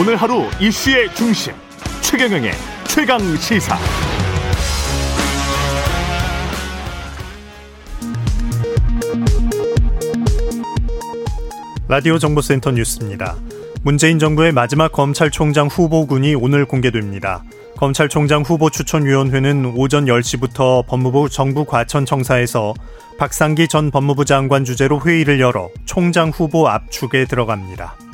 오늘 하루 이슈의 중심 최경영의 최강 시사. 라디오 정보센터 뉴스입니다. 문재인 정부의 마지막 검찰총장 후보군이 오늘 공개됩니다. 검찰총장 후보 추천위원회는 오전 10시부터 법무부 정부 과천청사에서 박상기 전 법무부 장관 주재로 회의를 열어 총장 후보 압축에 들어갑니다.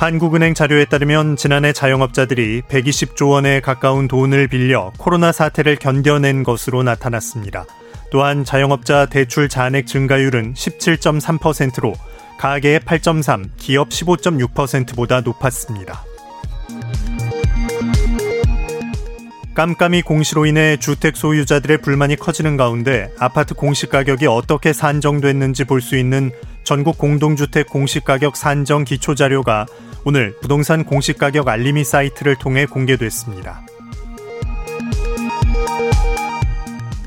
한국은행 자료에 따르면 지난해 자영업자들이 120조 원에 가까운 돈을 빌려 코로나 사태를 견뎌낸 것으로 나타났습니다. 또한 자영업자 대출 잔액 증가율은 17.3%로 가계의 8.3, 기업 15.6%보다 높았습니다. 깜깜이 공시로 인해 주택 소유자들의 불만이 커지는 가운데 아파트 공시 가격이 어떻게 산정됐는지 볼 수 있는 전국 공동주택 공시 가격 산정 기초 자료가 오늘 부동산 공시가격 알림이 사이트를 통해 공개됐습니다.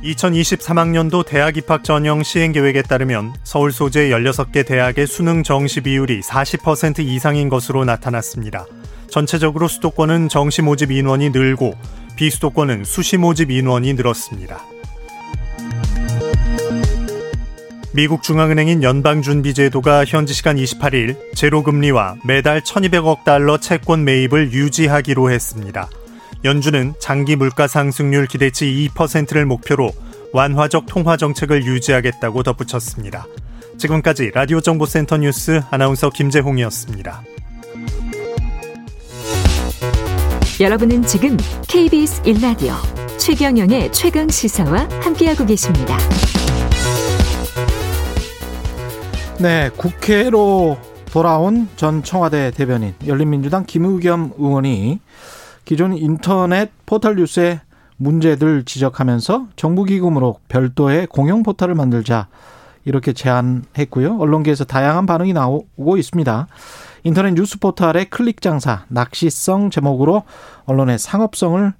2023학년도 대학 입학 전형 시행 계획에 따르면 서울 소재 16개 대학의 수능 정시 비율이 40% 이상인 것으로 나타났습니다. 전체적으로 수도권은 정시 모집 인원이 늘고 비수도권은 수시 모집 인원이 늘었습니다. 미국 중앙은행인 연방준비제도가 현지 시간 28일 제로금리와 매달 1200억 달러 채권 매입을 유지하기로 했습니다. 연준은 장기 물가 상승률 기대치 2%를 목표로 완화적 통화 정책을 유지하겠다고 덧붙였습니다. 지금까지 라디오 정보센터 뉴스 아나운서 김재홍이었습니다. 여러분은 지금 KBS 1라디오 최경영의 최강 시사와 함께하고 계십니다. 네, 국회로 돌아온 전 청와대 대변인 열린민주당 김의겸 의원이 기존 인터넷 포털 뉴스의 문제들 지적하면서 정부기금으로 별도의 공영 포털을 만들자 이렇게 제안했고요. 언론계에서 다양한 반응이 나오고 있습니다. 인터넷 뉴스 포털의 클릭 장사, 낚시성 제목으로 언론의 상업성을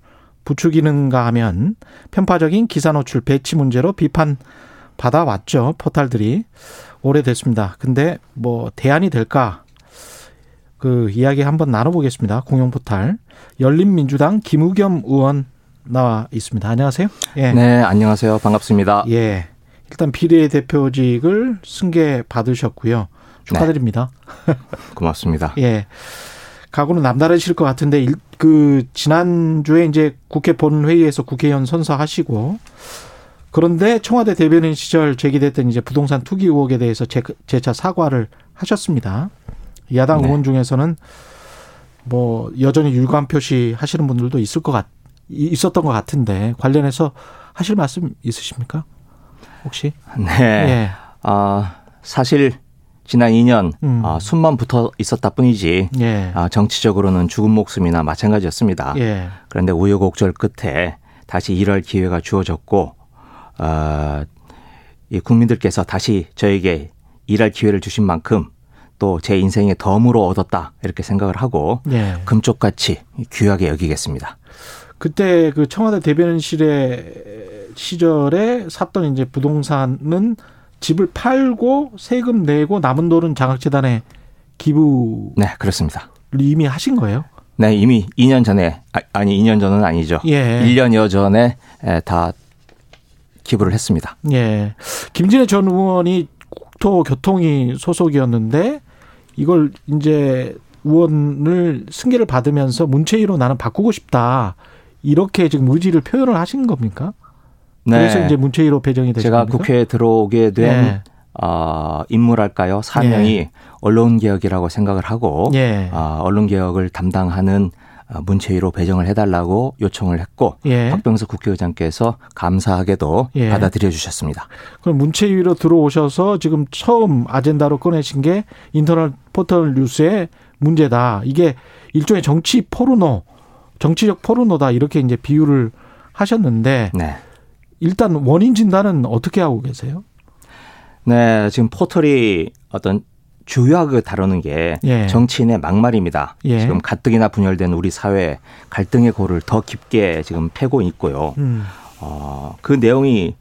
부추기는가 하면 편파적인 기사 노출 배치 문제로 비판 받아왔죠. 포털들이. 오래됐습니다. 근데 뭐 대안이 될까? 그 이야기 한번 나눠보겠습니다. 공영 포탈 열린민주당 김우겸 의원 나와 있습니다. 안녕하세요. 예. 네, 안녕하세요. 반갑습니다. 예. 일단 비례대표직을 승계 받으셨고요. 축하드립니다. 네. 고맙습니다. 예. 각오는 남다르실 것 같은데 그 지난주에 이제 국회 본회의에서 국회의원 선서하시고 그런데 청와대 대변인 시절 제기됐던 이제 부동산 투기 의혹에 대해서 재, 차 사과를 하셨습니다. 야당 네. 의원 중에서는 뭐 여전히 유감 표시 하시는 분들도 있을 것 같, 있었던 것 같은데 관련해서 하실 말씀 있으십니까? 혹시? 네. 예. 아, 사실 지난 2년 음. 아, 숨만 붙어 있었다 뿐이지 예. 아, 정치적으로는 죽은 목숨이나 마찬가지였습니다. 예. 그런데 우여곡절 끝에 다시 일할 기회가 주어졌고 어, 이 국민들께서 다시 저에게 일할 기회를 주신 만큼 또 제 인생의 덤으로 얻었다 이렇게 생각을 하고 네. 금쪽같이 귀하게 여기겠습니다. 그때 그 청와대 대변인실의 시절에 샀던 이제 부동산은 집을 팔고 세금 내고 남은 돈은 장학재단에 기부. 네, 그렇습니다. 이미 하신 거예요? 네, 이미 2년 전에 아, 니 2년 전은 아니죠. 예. 1년여 전에 다 기부를 했습니다. 예. 김진애 전 의원이 국토 교통위 소속이었는데 이걸 이제 의원을 승계를 받으면서 문체위로 나는 바꾸고 싶다. 이렇게 지금 의지를 표현을 하신 겁니까? 네. 그래서 이제 문체위로 배정이 되신 제가 겁니까? 국회에 들어오게 된 네. 어, 인물할까요? 사명이 예. 언론 개혁이라고 생각을 하고 예. 어, 언론 개혁을 담당하는 어, 문체위로 배정을 해달라고 요청을 했고 예. 박병석 국회의장께서 감사하게도 예. 받아들여 주셨습니다. 그럼 문체위로 들어오셔서 지금 처음 아젠다로 꺼내신 게 인터넷 포털 뉴스의 문제다. 이게 일종의 정치 포르노, 정치적 포르노다 이렇게 이제 비유를 하셨는데 네. 일단 원인 진단은 어떻게 하고 계세요? 네, 지금 포털이 어떤 주요하게 다루는 게 예. 정치인의 막말입니다. 예. 지금 가뜩이나 분열된 우리 사회 갈등의 골을 더 깊게 지금 패고 있고요. 음. 어, 그 내용이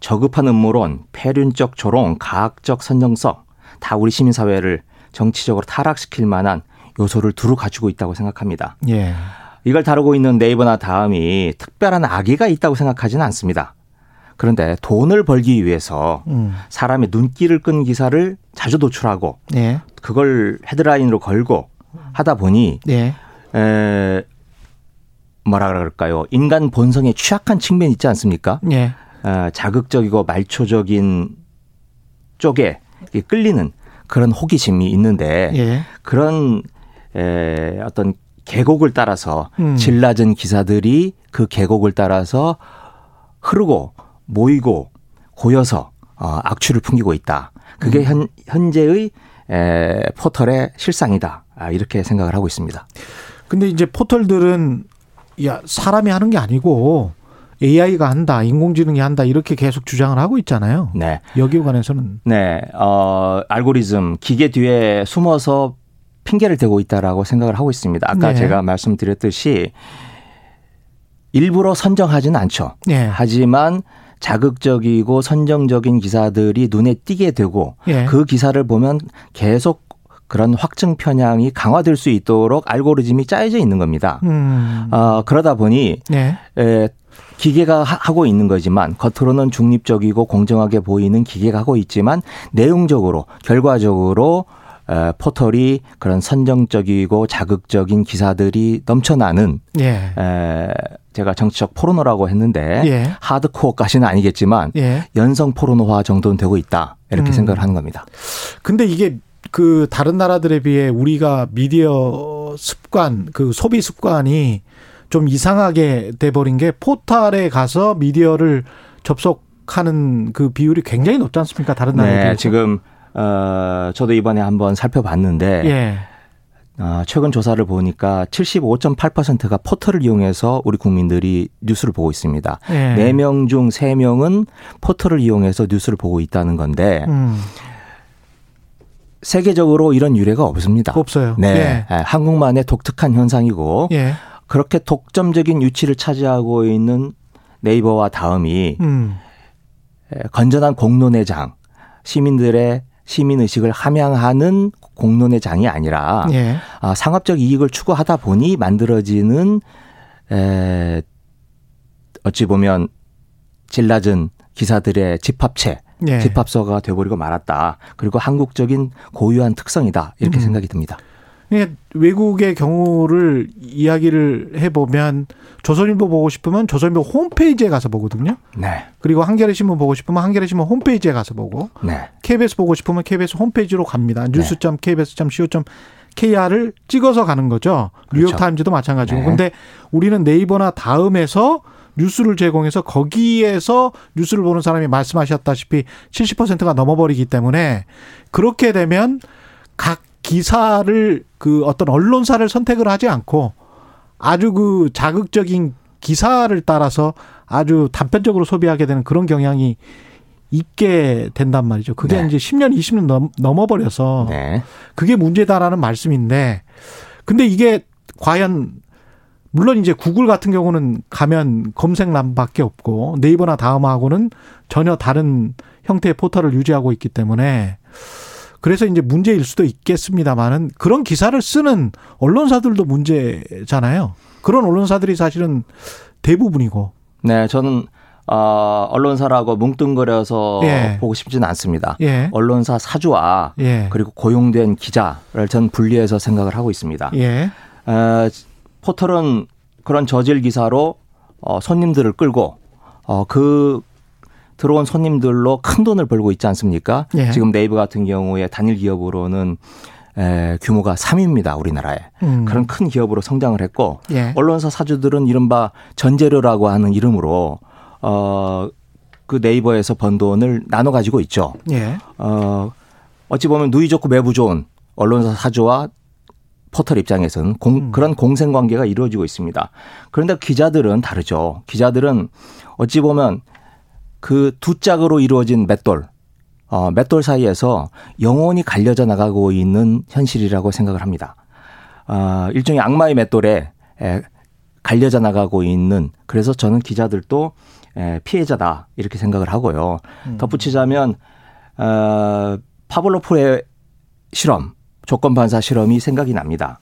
저급한 음모론, 폐륜적 조롱, 가학적 선정성 다 우리 시민 사회를 정치적으로 타락시킬 만한 요소를 두루 갖추고 있다고 생각합니다. 예. 이걸 다루고 있는 네이버나 다음이 특별한 악의가 있다고 생각하지는 않습니다. 그런데 돈을 벌기 위해서 음. 사람의 눈길을 끈 기사를 자주 노출하고 예. 그걸 헤드라인으로 걸고 하다 보니 예. 에, 뭐라 그럴까요? 인간 본성에 취약한 측면이 있지 않습니까? 예. 어, 자극적이고 말초적인 쪽에 끌리는 그런 호기심이 있는데 예. 그런 에, 어떤 계곡을 따라서 음. 질 낮은 기사들이 그 계곡을 따라서 흐르고 모이고 고여서 어, 악취를 풍기고 있다. 그게 음. 현, 현재의 에, 포털의 실상이다. 아, 이렇게 생각을 하고 있습니다. 근데 이제 포털들은 야 사람이 하는 게 아니고 AI가 한다, 인공지능이 한다 이렇게 계속 주장을 하고 있잖아요. 네. 여기에 관해서는 네, 어, 알고리즘 기계 뒤에 숨어서 핑계를 대고 있다라고 생각을 하고 있습니다. 아까 네. 제가 말씀드렸듯이 일부러 선정하지는 않죠. 네. 하지만 자극적이고 선정적인 기사들이 눈에 띄게 되고 네. 그 기사를 보면 계속 그런 확증 편향이 강화될 수 있도록 알고리즘이 짜여져 있는 겁니다. 음. 어, 그러다 보니 네. 에, 기계가 하고 있는 거지만 겉으로는 중립적이고 공정하게 보이는 기계가 하고 있지만 내용적으로 결과적으로 에, 포털이 그런 선정적이고 자극적인 기사들이 넘쳐나는 예. 에, 제가 정치적 포르노라고 했는데 예. 하드코어까지는 아니겠지만 예. 연성 포르노화 정도는 되고 있다 이렇게 음. 생각을 하는 겁니다. 근데 이게 그 다른 나라들에 비해 우리가 미디어 습관 그 소비 습관이 좀 이상하게 돼버린 게 포털에 가서 미디어를 접속 하는 그 비율이 굉장히 높지 않습니까? 다른 나라에 네, 비해서. 지금 어 저도 이번에 한번 살펴봤는데 예. 어, 최근 조사를 보니까 75.8%가 포털을 이용해서 우리 국민들이 뉴스를 보고 있습니다. 예. 4명 중 3명은 포털을 이용해서 뉴스를 보고 있다는 건데 음. 세계적으로 이런 유례가 없습니다. 없어요. 네. 예. 예. 한국만의 독특한 현상이고 예. 그렇게 독점적인 유치를 차지하고 있는 네이버와 다음이 음. 건전한 공론의 장, 시민들의 시민 의식을 함양하는 공론의 장이 아니라 예. 아, 상업적 이익을 추구하다 보니 만들어지는 에, 어찌 보면 질 낮은 기사들의 집합체 예. 집합서가 돼버리고 말았다. 그리고 한국적인 고유한 특성이다. 이렇게 음. 생각이 듭니다. 예, 외국의 경우를 이야기를 해보면 조선일보 보고 싶으면 조선일보 홈페이지에 가서 보거든요. 네. 그리고 한겨레 신문 보고 싶으면 한겨레 신문 홈페이지에 가서 보고. 네. KBS 보고 싶으면 KBS 홈페이지로 갑니다. 뉴스.kbs.co.kr을 찍어서 가는 거죠. 그렇죠. 뉴욕타임즈도 마찬가지고. 네. 근데 우리는 네이버나 다음에서 뉴스를 제공해서 거기에서 뉴스를 보는 사람이 말씀하셨다시피 70%가 넘어버리기 때문에 그렇게 되면 각 기사를 그 어떤 언론사를 선택을 하지 않고 아주 그 자극적인 기사를 따라서 아주 단편적으로 소비하게 되는 그런 경향이 있게 된단 말이죠. 그게 네. 이제 10년, 20년 넘, 넘어버려서 네. 그게 문제다라는 말씀인데 근데 이게 과연 물론 이제 구글 같은 경우는 가면 검색란밖에 없고 네이버나 다음하고는 전혀 다른 형태의 포털을 유지하고 있기 때문에 그래서 이제 문제일 수도 있겠습니다만은 그런 기사를 쓰는 언론사들도 문제잖아요. 그런 언론사들이 사실은 대부분이고. 네, 저는 어, 언론사라고 뭉뚱그려서 예. 보고 싶지는 않습니다. 예. 언론사 사주와 예. 그리고 고용된 기자를 전 분리해서 생각을 하고 있습니다. 예. 어, 포털은 그런 저질 기사로 어, 손님들을 끌고 어, 그 들어온 손님들로 큰 돈을 벌고 있지 않습니까? 예. 지금 네이버 같은 경우에 단일 기업으로는 에, 규모가 3위입니다. 우리나라에. 음. 그런 큰 기업으로 성장을 했고 예. 언론사 사주들은 이른바 전재료라고 하는 이름으로 어, 그 네이버에서 번 돈을 나눠 가지고 있죠. 예. 어, 어찌 보면 누이 좋고 매부 좋은 언론사 사주와 포털 입장에서는 공, 음. 그런 공생 관계가 이루어지고 있습니다. 그런데 기자들은 다르죠. 기자들은 어찌 보면 그 두 짝으로 이루어진 맷돌, 어, 맷돌 사이에서 영원히 갈려져 나가고 있는 현실이라고 생각을 합니다. 어, 일종의 악마의 맷돌에 에, 갈려져 나가고 있는 그래서 저는 기자들도 에, 피해자다 이렇게 생각을 하고요. 음. 덧붙이자면 어, 파블로프의 실험 조건 반사 실험이 생각이 납니다.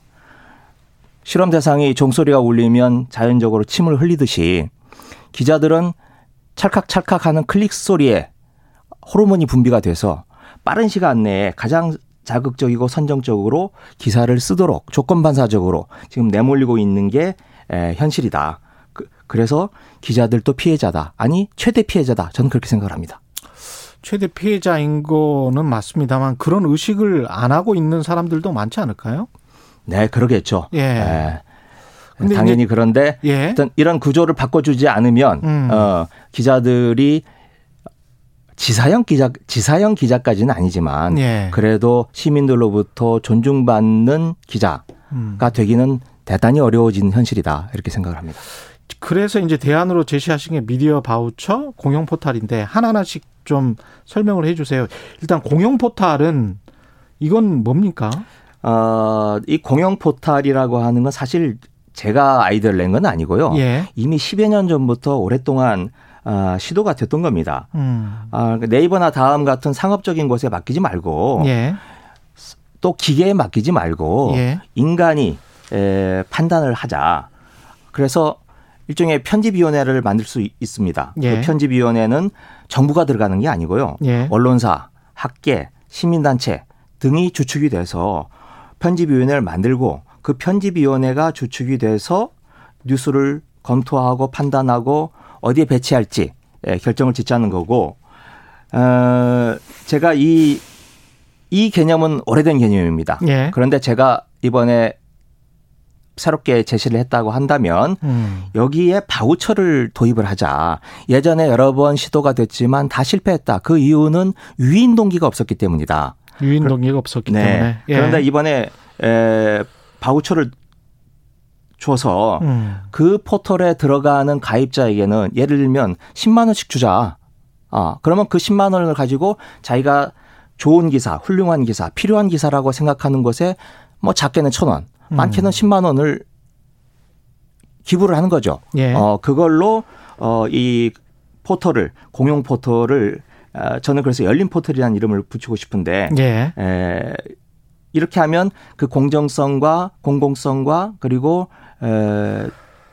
실험 대상이 종소리가 울리면 자연적으로 침을 흘리듯이 기자들은 찰칵찰칵 하는 클릭 소리에 호르몬이 분비가 돼서 빠른 시간 내에 가장 자극적이고 선정적으로 기사를 쓰도록 조건 반사적으로 지금 내몰리고 있는 게 현실이다. 그, 그래서 기자들도 피해자다. 아니 최대 피해자다. 저는 그렇게 생각을 합니다. 최대 피해자인 거는 맞습니다만 그런 의식을 안 하고 있는 사람들도 많지 않을까요? 네, 그러겠죠. 예. 예. 당연히 그런데 예. 어떤 이런 구조를 바꿔주지 않으면 음. 어, 기자들이 지사형 기자 지사형 기자까지는 아니지만 예. 그래도 시민들로부터 존중받는 기자가 음. 되기는 대단히 어려워진 현실이다 이렇게 생각을 합니다. 그래서 이제 대안으로 제시하신 게 미디어 바우처 공영 포탈인데 하나하나씩 좀 설명을 해주세요. 일단 공영 포탈은 이건 뭡니까? 어, 이 공영 포탈이라고 하는 건 사실 제가 아이디어를 낸 건 아니고요. 예. 이미 10여 년 전부터 오랫동안 아, 시도가 됐던 겁니다. 음. 아, 그 네이버나 다음 같은 상업적인 곳에 맡기지 말고 예. 또 기계에 맡기지 말고 예. 인간이 에, 판단을 하자. 그래서 일종의 편집위원회를 만들 수 있습니다. 그 예. 그 편집위원회는 정부가 들어가는 게 아니고요. 예. 언론사, 학계, 시민단체 등이 주축이 돼서 편집위원회를 만들고 그 편집위원회가 주축이 돼서 뉴스를 검토하고 판단하고 어디에 배치할지 예, 결정을 짓자는 거고 어, 제가 이, 이 개념은 오래된 개념입니다. 예. 그런데 제가 이번에 새롭게 제시를 했다고 한다면 음. 여기에 바우처를 도입을 하자. 예전에 여러 번 시도가 됐지만 다 실패했다. 그 이유는 유인 동기가 없었기 때문이다. 유인 동기가 없었기 네. 때문에. 예. 그런데 이번에 에, 바우처를 줘서 음. 그 포털에 들어가는 가입자에게는 예를 들면 10만 원씩 주자. 아, 그러면 그 10만 원을 가지고 자기가 좋은 기사, 훌륭한 기사, 필요한 기사라고 생각하는 것에 뭐 작게는 천 원, 음. 많게는 10만 원을 기부를 하는 거죠. 예. 어, 그걸로 어, 이 포털을 공용 포털을 어, 저는 그래서 열린 포털이라는 이름을 붙이고 싶은데 예. 에, 이렇게 하면 그 공정성과 공공성과 그리고 에,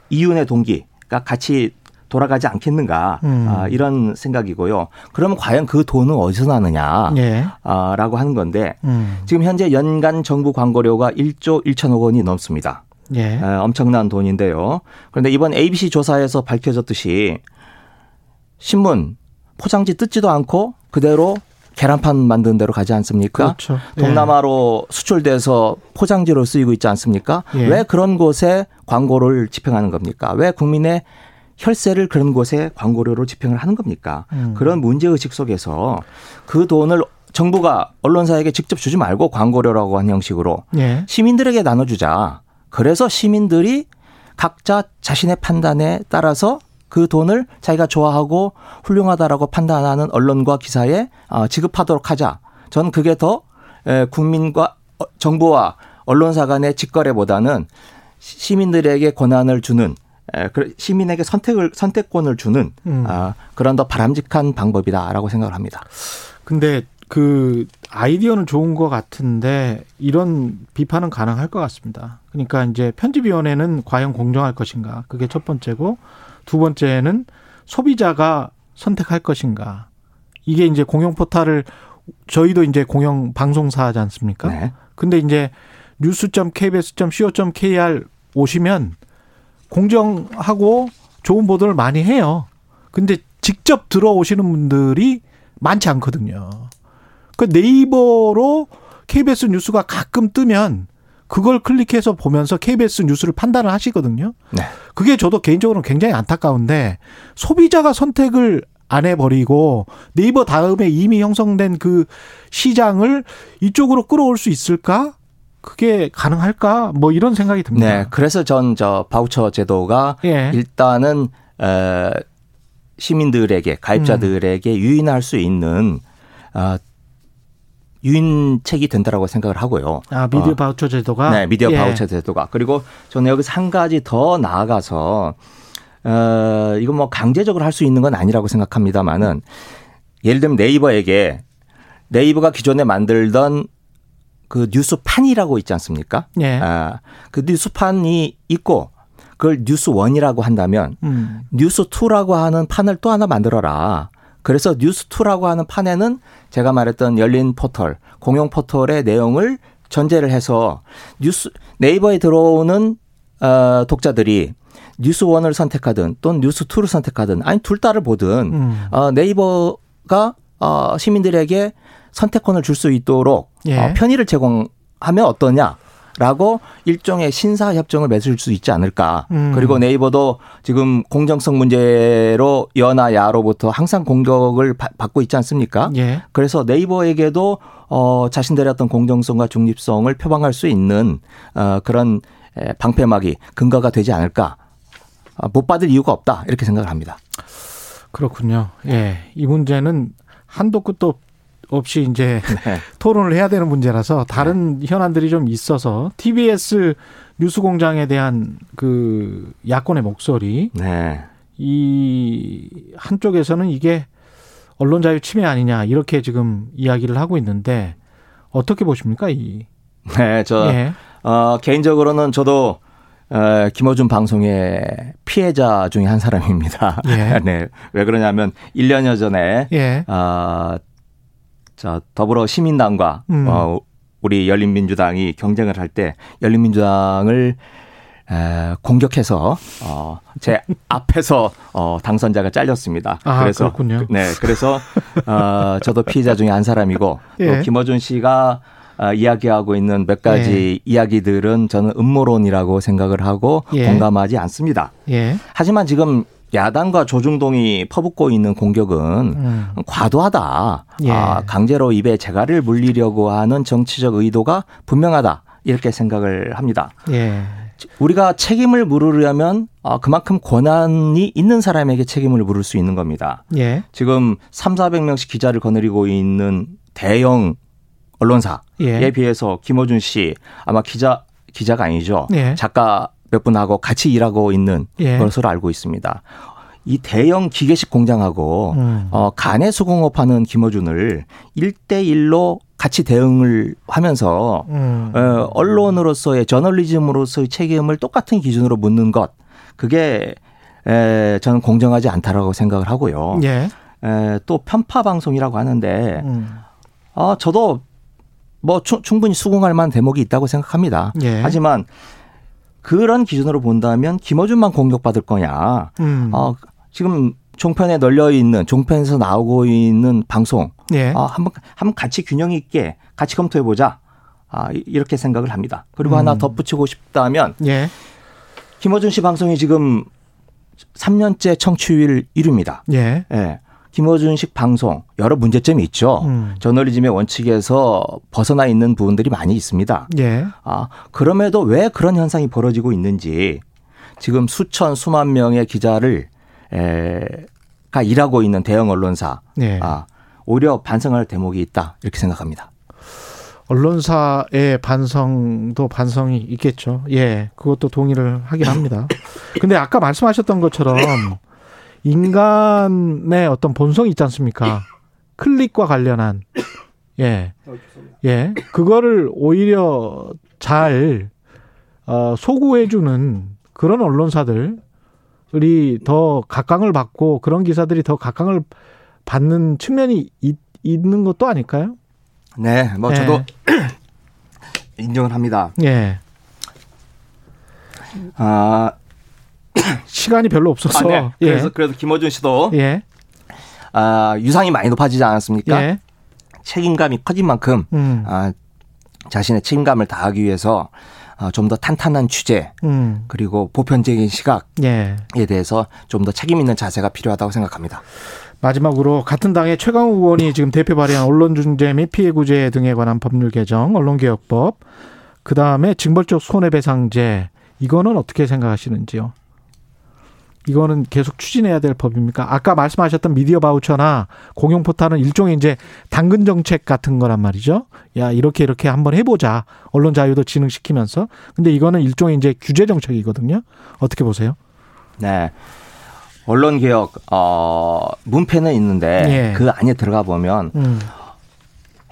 이윤의 동기가 같이 돌아가지 않겠는가 음. 아, 이런 생각이고요. 그러면 과연 그 돈은 어디서 나느냐라고 예. 아, 하는 건데 음. 지금 현재 연간 정부 광고료가 1조 1천억 원이 넘습니다. 예. 에, 엄청난 돈인데요. 그런데 이번 ABC 조사에서 밝혀졌듯이 신문 포장지 뜯지도 않고 그대로 계란판 만드는 대로 가지 않습니까? 그렇죠. 예. 동남아로 수출돼서 포장지로 쓰이고 있지 않습니까? 예. 왜 그런 곳에 광고를 집행하는 겁니까? 왜 국민의 혈세를 그런 곳에 광고료로 집행을 하는 겁니까? 음. 그런 문제 의식 속에서 그 돈을 정부가 언론사에게 직접 주지 말고 광고료라고 하는 형식으로 예. 시민들에게 나눠주자. 그래서 시민들이 각자 자신의 판단에 따라서 그 돈을 자기가 좋아하고 훌륭하다라고 판단하는 언론과 기사에 어, 지급하도록 하자. 저는 그게 더 국민과 어, 정부와 언론사 간의 직거래보다는 시민들에게 권한을 주는 시민에게 선택을 선택권을 주는 음. 아, 그런 더 바람직한 방법이다라고 생각을 합니다. 근데 그 아이디어는 좋은 것 같은데 이런 비판은 가능할 것 같습니다. 그러니까 이제 편집위원회는 과연 공정할 것인가 그게 첫 번째고 두 번째는 소비자가 선택할 것인가. 이게 이제 공영 포탈을 저희도 이제 공영 방송사하지 않습니까? 네. 근데 이제 뉴스.kbs.co.kr 오시면 공정하고 좋은 보도를 많이 해요. 근데 직접 들어오시는 분들이 많지 않거든요. 그 네이버로 KBS 뉴스가 가끔 뜨면 그걸 클릭해서 보면서 KBS 뉴스를 판단을 하시거든요. 네. 그게 저도 개인적으로 굉장히 안타까운데 소비자가 선택을 안 해버리고 네이버 다음에 이미 형성된 그 시장을 이쪽으로 끌어올 수 있을까? 그게 가능할까? 뭐 이런 생각이 듭니다. 네. 그래서 전 저 바우처 제도가 예. 일단은 에 시민들에게 가입자들에게 음. 유인할 수 있는 어 유인책이 된다라고 생각을 하고요. 아 미디어 어. 바우처 제도가 네 미디어 예. 바우처 제도가 그리고 저는 여기서 한 가지 더 나아가서 어 이건 뭐 강제적으로 할 수 있는 건 아니라고 생각합니다만은 예를 들면 네이버에게 네이버가 기존에 만들던 그 뉴스판이라고 있지 않습니까? 예. 아, 그 뉴스판이 있고 그걸 뉴스 one이라고 한다면 음. 뉴스2라고 하는 판을 또 하나 만들어라. 그래서 뉴스2라고 하는 판에는 제가 말했던 열린 포털, 공용 포털의 내용을 전제를 해서 뉴스 네이버에 들어오는 어, 독자들이 뉴스 one을 선택하든 또는 뉴스2를 선택하든 아니 둘 다를 보든 음. 어, 네이버가 어, 시민들에게 선택권을 줄 수 있도록 예. 어, 편의를 제공하면 어떠냐. 라고 일종의 신사 협정을 맺을 수 있지 않을까. 음. 그리고 네이버도 지금 공정성 문제로 여나 야로부터 항상 공격을 바, 받고 있지 않습니까? 예. 그래서 네이버에게도 어 자신들의 어떤 공정성과 중립성을 표방할 수 있는 어 그런 방패막이 근거가 되지 않을까. 어, 못 받을 이유가 없다. 이렇게 생각을 합니다. 그렇군요. 예. 이 문제는 한도 끝도 없이 이제 네. 토론을 해야 되는 문제라서 다른 네. 현안들이 좀 있어서 TBS 뉴스공장에 대한 그 야권의 목소리 네. 이 한쪽에서는 이게 언론 자유 침해 아니냐 이렇게 지금 이야기를 하고 있는데 어떻게 보십니까 이? 네, 저 예. 어, 개인적으로는 저도 어, 김어준 방송의 피해자 중에 한 사람입니다. 예. 네. 왜 그러냐면 1년여 전에 예. 어, 자, 더불어 시민당과 음. 어, 우리 열린민주당이 경쟁을 할 때 열린민주당을 에, 공격해서 어, 제 앞에서 어, 당선자가 잘렸습니다. 아, 그래서 그렇군요. 네, 그래서 어, 저도 피해자 중에 한 사람이고 예. 또 김어준 씨가 어, 이야기하고 있는 몇 가지 예. 이야기들은 저는 음모론이라고 생각을 하고 예. 공감하지 않습니다. 예. 하지만 지금 야당과 조중동이 퍼붓고 있는 공격은 음. 과도하다. 예. 아, 강제로 입에 재갈을 물리려고 하는 정치적 의도가 분명하다. 이렇게 생각을 합니다. 예. 우리가 책임을 물으려면 아, 그만큼 권한이 있는 사람에게 책임을 물을 수 있는 겁니다. 예. 지금 3, 400명씩 기자를 거느리고 있는 대형 언론사에 예. 비해서 김호준 씨 아마 기자 기자가 아니죠. 예. 작가 몇 분하고 같이 일하고 있는 예. 것으로 알고 있습니다. 이 대형 기계식 공장하고 음. 어, 간의 수공업하는 김어준을 1대1로 같이 대응을 하면서 음. 어, 언론으로서의 저널리즘으로서의 책임을 똑같은 기준으로 묻는 것 그게 에, 저는 공정하지 않다라고 생각을 하고요. 예. 에, 또 편파 방송이라고 하는데 음. 어, 저도 뭐 충분히 수긍할 만한 대목이 있다고 생각합니다. 예. 하지만 그런 기준으로 본다면 김어준만 공격받을 거냐. 음. 어, 지금 종편에 널려 있는 종편에서 나오고 있는 방송 예. 어, 한번 한번 같이 균형 있게 같이 검토해 보자. 아, 이렇게 생각을 합니다. 그리고 음. 하나 덧붙이고 싶다면 예. 김어준 씨 방송이 지금 3년째 청취율 1위입니다. 예. 예. 김어준식 방송 여러 문제점이 있죠. 음. 저널리즘의 원칙에서 벗어나 있는 부분들이 많이 있습니다. 예. 아, 그럼에도 왜 그런 현상이 벌어지고 있는지 지금 수천 수만 명의 기자를 에가 일하고 있는 대형 언론사 예. 아, 오히려 반성할 대목이 있다 이렇게 생각합니다. 언론사의 반성도 반성이 있겠죠. 예, 그것도 동의를 하긴 합니다. 근데 아까 말씀하셨던 것처럼 인간의 어떤 본성이 있지 않습니까? 클릭과 관련한 예. 예. 그거를 오히려 잘 어, 소구해 주는 그런 언론사들이 더 각광을 받고 그런 기사들이 더 각광을 받는 측면이 있, 있는 것도 아닐까요? 네, 뭐 예. 저도 인정을 합니다. 예. 아 시간이 별로 없어서. 아, 네. 예. 그래서 그래서 김어준 씨도 예. 아, 유상이 많이 높아지지 않았습니까? 예. 책임감이 커진 만큼 음. 아, 자신의 책임감을 다하기 위해서 어, 좀더 탄탄한 취재 음. 그리고 보편적인 시각에 예. 대해서 좀 더 책임 있는 자세가 필요하다고 생각합니다. 마지막으로 같은 당의 최강욱 의원이 지금 대표 발의한 언론중재 및 피해구제 등에 관한 법률 개정, 언론개혁법, 그 다음에 징벌적 손해배상제 이거는 어떻게 생각하시는지요? 이거는 계속 추진해야 될 법입니까? 아까 말씀하셨던 미디어 바우처나 공용 포탈은 일종의 이제 당근 정책 같은 거란 말이죠. 야, 이렇게 이렇게 한번 해보자. 언론 자유도 진흥시키면서. 근데 이거는 일종의 이제 규제 정책이거든요. 어떻게 보세요? 네. 언론 개혁, 어, 문패는 있는데 예. 그 안에 들어가 보면 음.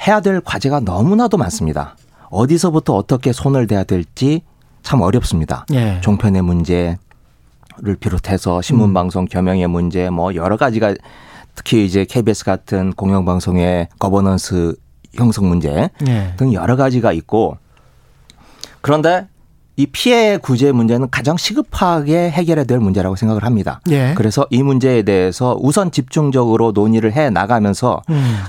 해야 될 과제가 너무나도 많습니다. 어디서부터 어떻게 손을 대야 될지 참 어렵습니다. 예. 종편의 문제 를 비롯해서 신문 음. 방송 겸영의 문제 뭐 여러 가지가 특히 이제 KBS 같은 공영 방송의 거버넌스 형성 문제 예. 등 여러 가지가 있고 그런데 이 피해 구제 문제는 가장 시급하게 해결해야 될 문제라고 생각을 합니다. 예. 그래서 이 문제에 대해서 우선 집중적으로 논의를 해 나가면서 음.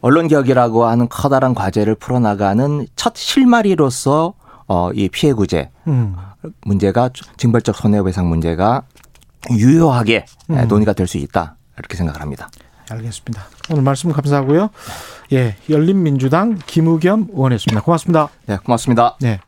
언론 개혁이라고 하는 커다란 과제를 풀어나가는 첫 실마리로서 어, 이 피해 구제 음. 문제가 징벌적 손해배상 문제가 유효하게 음. 논의가 될 수 있다 이렇게 생각을 합니다. 알겠습니다. 오늘 말씀 감사하고요. 예, 열린민주당 김우겸 의원이었습니다. 고맙습니다. 네, 고맙습니다. 네.